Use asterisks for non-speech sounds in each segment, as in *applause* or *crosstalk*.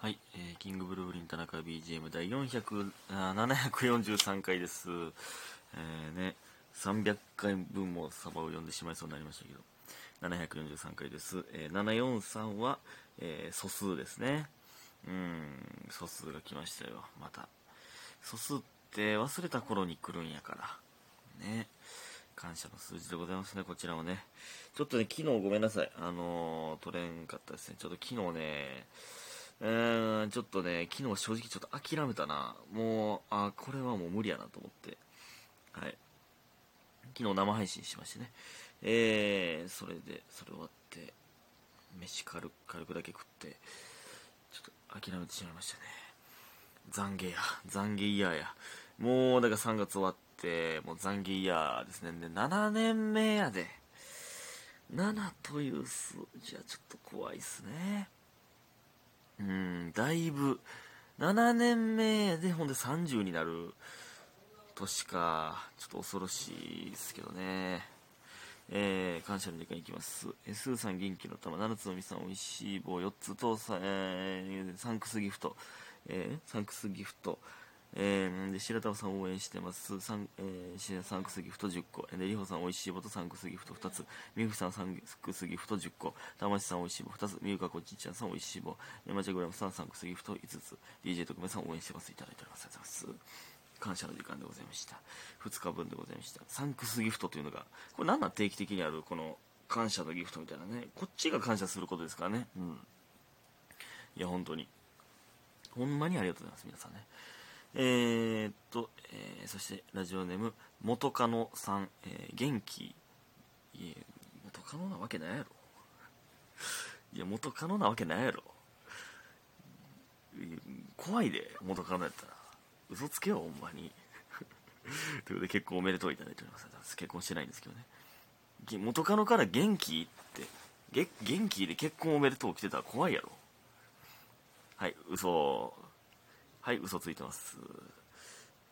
はい、えーキングブルーリン田中 BGM 第400あ743回です。えーね、300回分もサバを読んでしまいそうになりましたけど、743回です。えー743は、えー素数ですね。うん、素数が来ましたよ、また。素数って忘れた頃に来るんやから。ね。感謝の数字でございますね、こちらもね。ちょっとね、昨日ごめんなさい。あのー取れんかったですね。ちょっと昨日ね、うん、ちょっとね、昨日正直ちょっと諦めたな。もう、あ、これはもう無理やなと思って。はい。昨日生配信しましてね。えー、それで、それ終わって、飯軽く、軽くだけ食って、ちょっと諦めてしまいましたね。懺悔や、懺悔イヤーや。もう、だから3月終わって、もう懺悔イヤーですね。で、7年目やで。7という数字はちょっと怖いっすね。うん、だいぶ、7年目でほんで30になる年か、ちょっと恐ろしいですけどね。えー、感謝の時間いきます。えー、スーさん元気の玉、7つのみさん美味しい棒。4つと、えー、サンクスギフト、えー、サンクスギフト、えー、で白玉さん応援してます。サン,、えー、サンクスギフト10個。で、リホさんおいしい棒とサンクスギフト2つ。ミフさんサンクスギフト10個。たましさんおいしい棒2つ。ミュウカコチちゃんさんおいしい棒。えー、マチャグラムさんサンクスギフト5つ。DJ 特命さん応援してます。いただいております。ありがとうございます。感謝の時間でございました。2日分でございました。サンクスギフトというのが、これ何なん定期的にあるこの感謝のギフトみたいなね。こっちが感謝することですからね。うん。いや、本当に。ほんまにありがとうございます、皆さんね。えー、っと、えー、そしてラジオネーム元カノさん、えー、元気。いえ元カノなわけないやろ。いや元カノなわけないやろ。怖いで元カノやったら。嘘つけよほんまに。*laughs* ということで結婚おめでとういただいております。結婚してないんですけどね。元カノから元気って元気で結婚おめでとう来てたら怖いやろ。はい嘘。はい、嘘ついてます。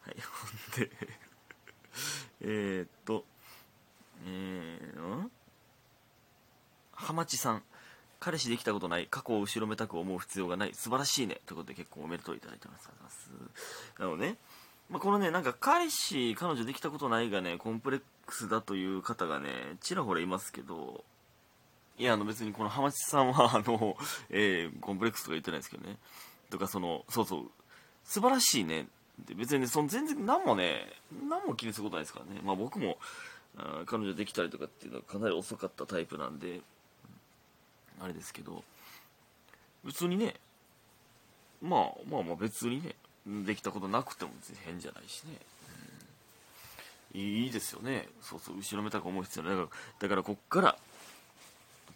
はい、*laughs* ほんで、えっと、えー、ん？ハマチさん。彼氏できたことない。過去を後ろめたく思う必要がない。素晴らしいね。ということで結構おめでとういただいてます。ありがとうございます。なのね、まあ、このね、なんか彼氏、彼女できたことないがね、コンプレックスだという方がね、ちらほらいますけど、いや、あの別にこのハマチさんは、あの、えー、コンプレックスとか言ってないですけどね。とか、その、そうそう、素晴らしいね。って別にねその全然何もね何も気にすることないですからね。まあ僕も彼女できたりとかっていうのはかなり遅かったタイプなんであれですけど。別にねまあまあまあ別にねできたことなくても別に変じゃないしね、うん、いいですよね。そうそう後ろめたく思う必要ない。だからだからこっから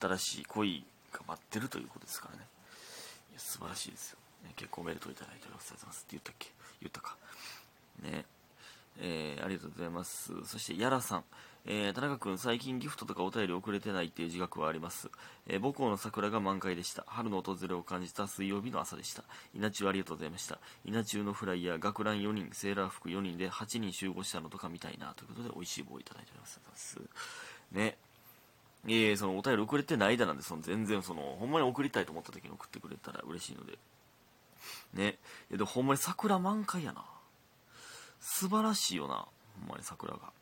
新しい恋が待ってるということですからね。いや素晴らしいですよ。ね、結婚おめでとういただいております。ありがとうございますって言ったっけ？言ったか。ね。えー、ありがとうございます。そして、やらさん。えー、田中君、最近ギフトとかお便り遅れてないっていう自覚はあります。えー、母校の桜が満開でした。春の訪れを感じた水曜日の朝でした。稲中ありがとうございました。稲中のフライヤー、学ラン4人、セーラー服4人で8人集合したのとかみたいな。ということで、美味しい棒をいただいております。ね。ええー、そのお便り遅れてないだなんで、その全然その、ほんまに送りたいと思った時に送ってくれたら嬉しいので、ね。いや、でもほんまに桜満開やな。素晴らしいよな。ほんまに桜が。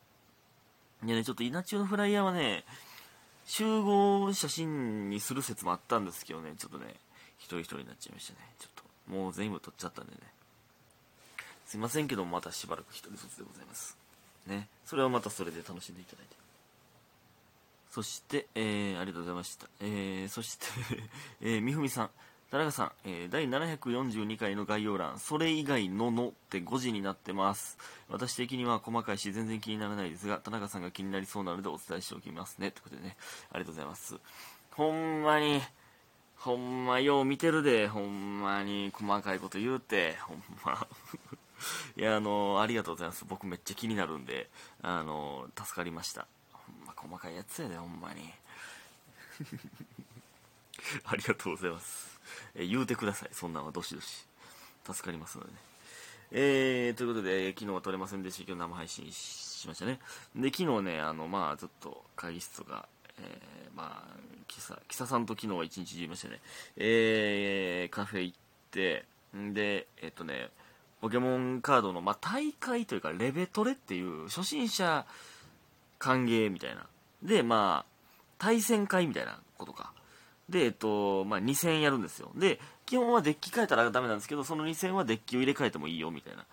いやね、ちょっと稲中のフライヤーはね、集合写真にする説もあったんですけどね、ちょっとね、一人一人になっちゃいましたね。ちょっと、もう全部撮っちゃったんでね。すいませんけども、またしばらく一人ずつでございます。ね。それはまたそれで楽しんでいただいて。そして、えー、ありがとうございました。えー、そして、*laughs* えー、みふみさん。田中さん、えー、第742回の概要欄、それ以外ののって5時になってます。私的には細かいし全然気にならないですが、田中さんが気になりそうなのでお伝えしておきますね。ということでね、ありがとうございます。ほんまに、ほんまよう見てるで、ほんまに細かいこと言うて、ほんま。*laughs* いや、あのありがとうございます。僕めっちゃ気になるんで、あの助かりました。ほんま細かいやつやで、ほんまに。*laughs* ありがとうございます。え言うてください。そんなんはどしどし。助かりますのでね。えー、ということで、昨日は撮れませんでしたけど、生配信しましたね。で、昨日ね、あの、まあ、ちょっと会議室とか、えー、まあ、キサ、キサさんと昨日は一日中いましたね。えー、カフェ行ってんでえっとねポケモンカードの、まあ、大会というかレベトレっていう初心者歓迎みたいなでまあ対戦会みたいなことかでえっとまあ2戦やるんですよで基本はデッキ変えたらダメなんですけどその2戦はデッキを入れ替えてもいいよみたいな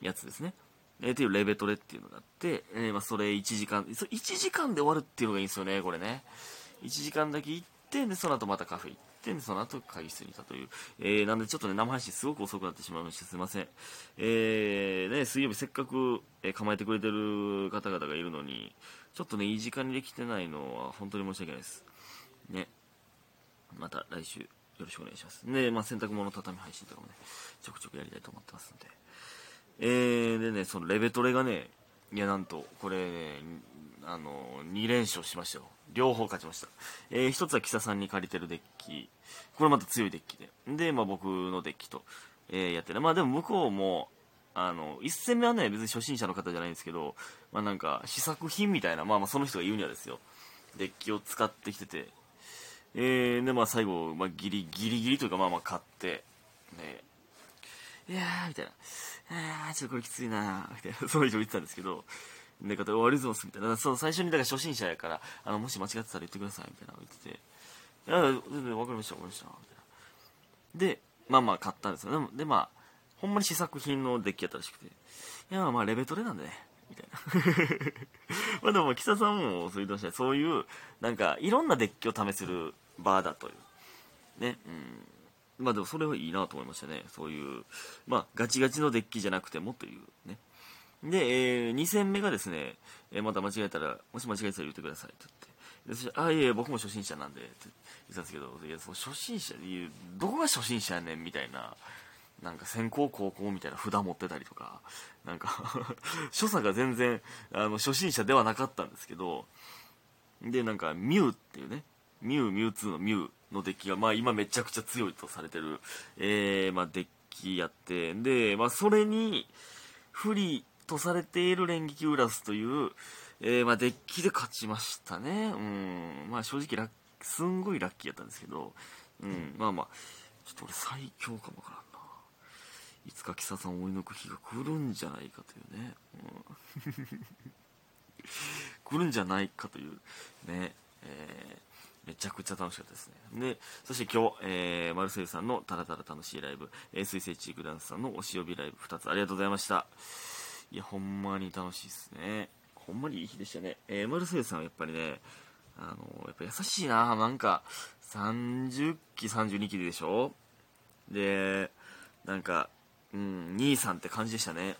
やつですねえー、っていうレベトレっていうのがあって、えー、まあ、それ1時間、1時間で終わるっていうのがいいんですよね、これね。1時間だけ行って、で、その後またカフェ行って、で、その後会議室にいたという。えー、なんでちょっとね、生配信すごく遅くなってしまいまして、すいません。えー、ね、水曜日せっかく、えー、構えてくれてる方々がいるのに、ちょっとね、いい時間にできてないのは本当に申し訳ないです。ね。また来週よろしくお願いします。で、まあ、洗濯物畳配信とかもね、ちょくちょくやりたいと思ってますんで。えー、でね、そのレベトレがね、いや、なんと、これ、あの、2連勝しましたよ。両方勝ちました。えー、一つはキサさんに借りてるデッキ。これまた強いデッキで。で、まあ僕のデッキと、えー、やってね。まあでも向こうも、あの、1戦目はね、別に初心者の方じゃないんですけど、まあなんか、試作品みたいな、まあまあその人が言うにはですよ。デッキを使ってきてて、えー、で、まあ最後、まあギリギリギリというか、まあまあ勝って、ね、いやー、みたいな。あー、ちょっとこれきついなみたいな、*laughs* そういう人言ってたんですけど、で、方、終わりぞす、みたいな。そう、最初に、だから初心者やから、あの、もし間違ってたら言ってください、みたいな言ってて、いや、全然わかりました、わかりました、みたいな。で、まあまあ買ったんですよ。でも、で、まあ、ほんまに試作品のデッキやったらしくて、いや、まあ、レベトレなんでね、みたいな。*laughs* まあでも、北さんもそう言ってましたね。そういう、なんか、いろんなデッキを試せる場だという。ね、うん。まあでもそれはいいなと思いましたね。そういう、まあガチガチのデッキじゃなくてもというね。で、えー、2戦目がですね、えー、また間違えたら、もし間違えたら言ってくださいって言って。で、あ、いえ、僕も初心者なんで、って言ってたんですけど、いや、その初心者で言う、どこが初心者やねんみたいな、なんか先行高校みたいな札持ってたりとか、なんか *laughs* 所作が全然、あの、初心者ではなかったんですけど、で、なんか、ミュウっていうね、ミュウ、ミュウ2のミュウのデッキが、まあ今めちゃくちゃ強いとされてる、えー、まあデッキやって、で、まあそれに、不利とされている連撃ウラスという、えー、まあデッキで勝ちましたね。うん。まあ正直ラッ、すんごいラッキーやったんですけど、うん、まあまあ、ちょっと俺最強かもわからんな。いつかキサさんを追い抜く日が来るんじゃないかというね。うん、*laughs* 来るんじゃないかというね、えーめちゃくちゃ楽しかったですね。で、そして今日、えー、マルセイユさんのたらたら楽しいライブ、えー、水星チークダンスさんのおし呼びライブ2つありがとうございました。いや、ほんまに楽しいですね。ほんまにいい日でしたね。えー、マルセイユさんはやっぱりね、あの、やっぱ優しいななんか、30期、32期でしょ？で、なんか、うん、兄さんって感じでしたね。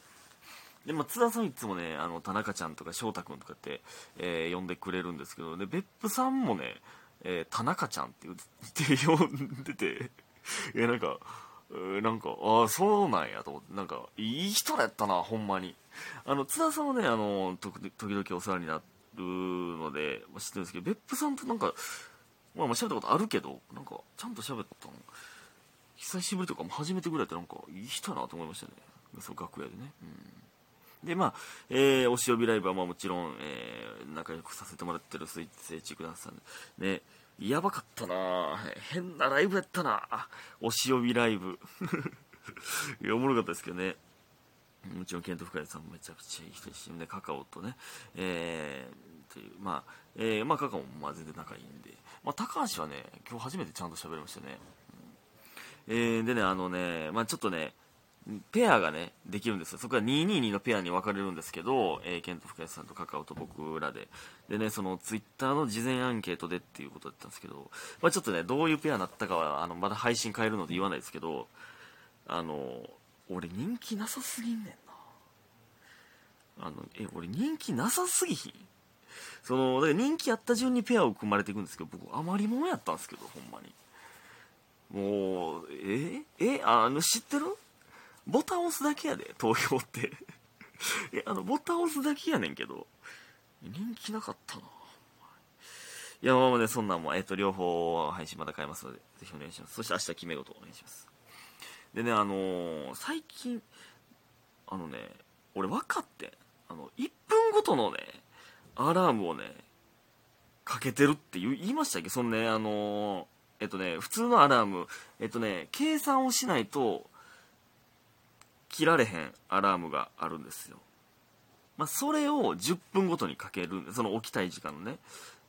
で、まあ、津田さんいつもね、あの、田中ちゃんとか翔太くんとかって、えー、呼んでくれるんですけど、で、別府さんもね、えー、田中ちゃんってって呼んでて、*laughs* いや、なんか、なんか、ああ、そうなんやと思って、なんか、いい人やったな、ほんまに。あの、津田さんはね、あの、時々お世話になるので、まあ、知ってるんですけど、別府さんとなんか、まあ、まあ喋ったことあるけど、なんか、ちゃんと喋ったの、久しぶりとかも初めてぐらいってなんか、いい人やなと思いましたね。そう、楽屋でね。うん。で、まあ、えー、おし呼びライブはまあもちろん、えー、仲良くさせてもらってるスイッチ聖地くださんね、やばかったな変なライブやったなおし呼びライブ。*laughs* いや、おもろかったですけどね。もちろん、ケント深谷さんもめちゃくちゃいい人ですし、ね、カカオとね、えー、という、まあ、えー、まあ、カカオもまあ全然仲いいんで、まあ、高橋はね、今日初めてちゃんと喋りましたね。うん、えー、でね、あのね、まあちょっとね、ペアがね、できるんですよ。そこから222のペアに分かれるんですけど、えー、ケント深谷さんとカカオと僕らで。でね、そのツイッターの事前アンケートでっていうことだったんですけど、まあちょっとね、どういうペアになったかは、あの、まだ配信変えるので言わないですけど、あの、俺人気なさすぎんねんな。あの、え、俺人気なさすぎひん？その、だから人気あった順にペアを組まれていくんですけど、僕、余り物やったんですけど、ほんまに。もう、え？え？あの、知ってる？ボタン押すだけやで、投票って *laughs* え、あの、ボタン押すだけやねんけど、人気なかったな。いや、まあまあね、そんなんも、えっ、と、両方配信まだ買えますので、ぜひお願いします。そして明日決め事お願いします。でね、あのー、最近、あのね、俺分かって、あの、1分ごとのね、アラームをね、かけてるって言いましたっけ？そのね、あのー、えっとね、普通のアラーム、えっとね、計算をしないと、切られへんアラームがあるんですよ。まあ、それを10分ごとにかける、その起きたい時間のね、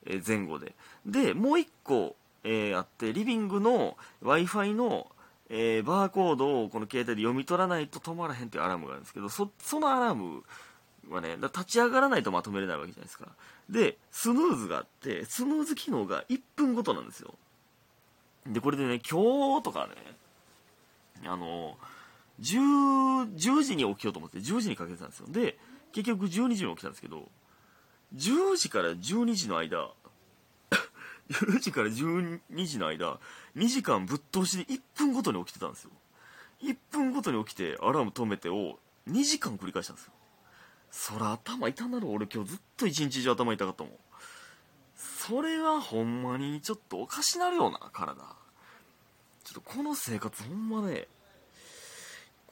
えー前後で。で、もう1個、えーあって、リビングの Wi-Fi の、えーバーコードをこの携帯で読み取らないと止まらへんっていうアラームがあるんですけど、そそのアラームはね、立ち上がらないとまとめれないわけじゃないですか。で、スヌーズがあって、スヌーズ機能が1分ごとなんですよ。で、これでね、今日とかね、あの、10, 10時に起きようと思って10時にかけてたんですよ。で、結局12時に起きたんですけど、10時から12時の間、*coughs* 10時から12時の間、2時間ぶっ通しで1分ごとに起きてたんですよ。1分ごとに起きてアラーム止めてを2時間繰り返したんですよ。そら頭痛なる俺今日ずっと一日中頭痛かったもん。それはほんまにちょっとおかしなるよな、体。ちょっとこの生活ほんまね、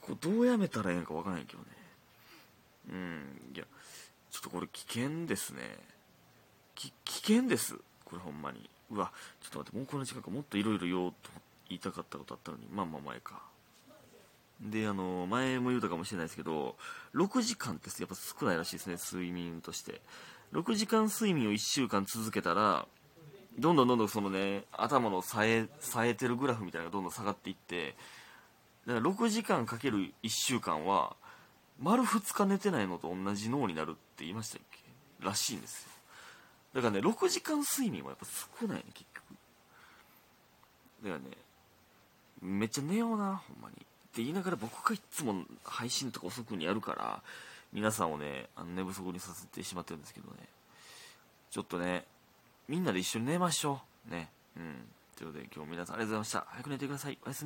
こどうやめたらええんかわからないけどね。うん、いや、ちょっとこれ危険ですね。き危険です。これほんまに。うわ、ちょっと待って、もうこの時間かもっといろいろ言おうと言いたかったことあったのに、まあまあ前か。で、あの、前も言うたかもしれないですけど、6時間ってやっぱ少ないらしいですね、睡眠として。6時間睡眠を1週間続けたら、どんどんどんどんそのね、頭の冴え、冴えてるグラフみたいなのがどんどん下がっていって、だから6時間かける1週間は、丸2日寝てないのと同じ脳になるって言いましたっけ？らしいんですよ。だからね、6時間睡眠はやっぱ少ないね、結局。だからね、めっちゃ寝ような、ほんまに。って言いながら僕がいつも配信とか遅くにやるから、皆さんをね、あの寝不足にさせてしまってるんですけどね。ちょっとね、みんなで一緒に寝ましょう。ね。うん。ということで今日皆さんありがとうございました。早く寝てください。おやすみ。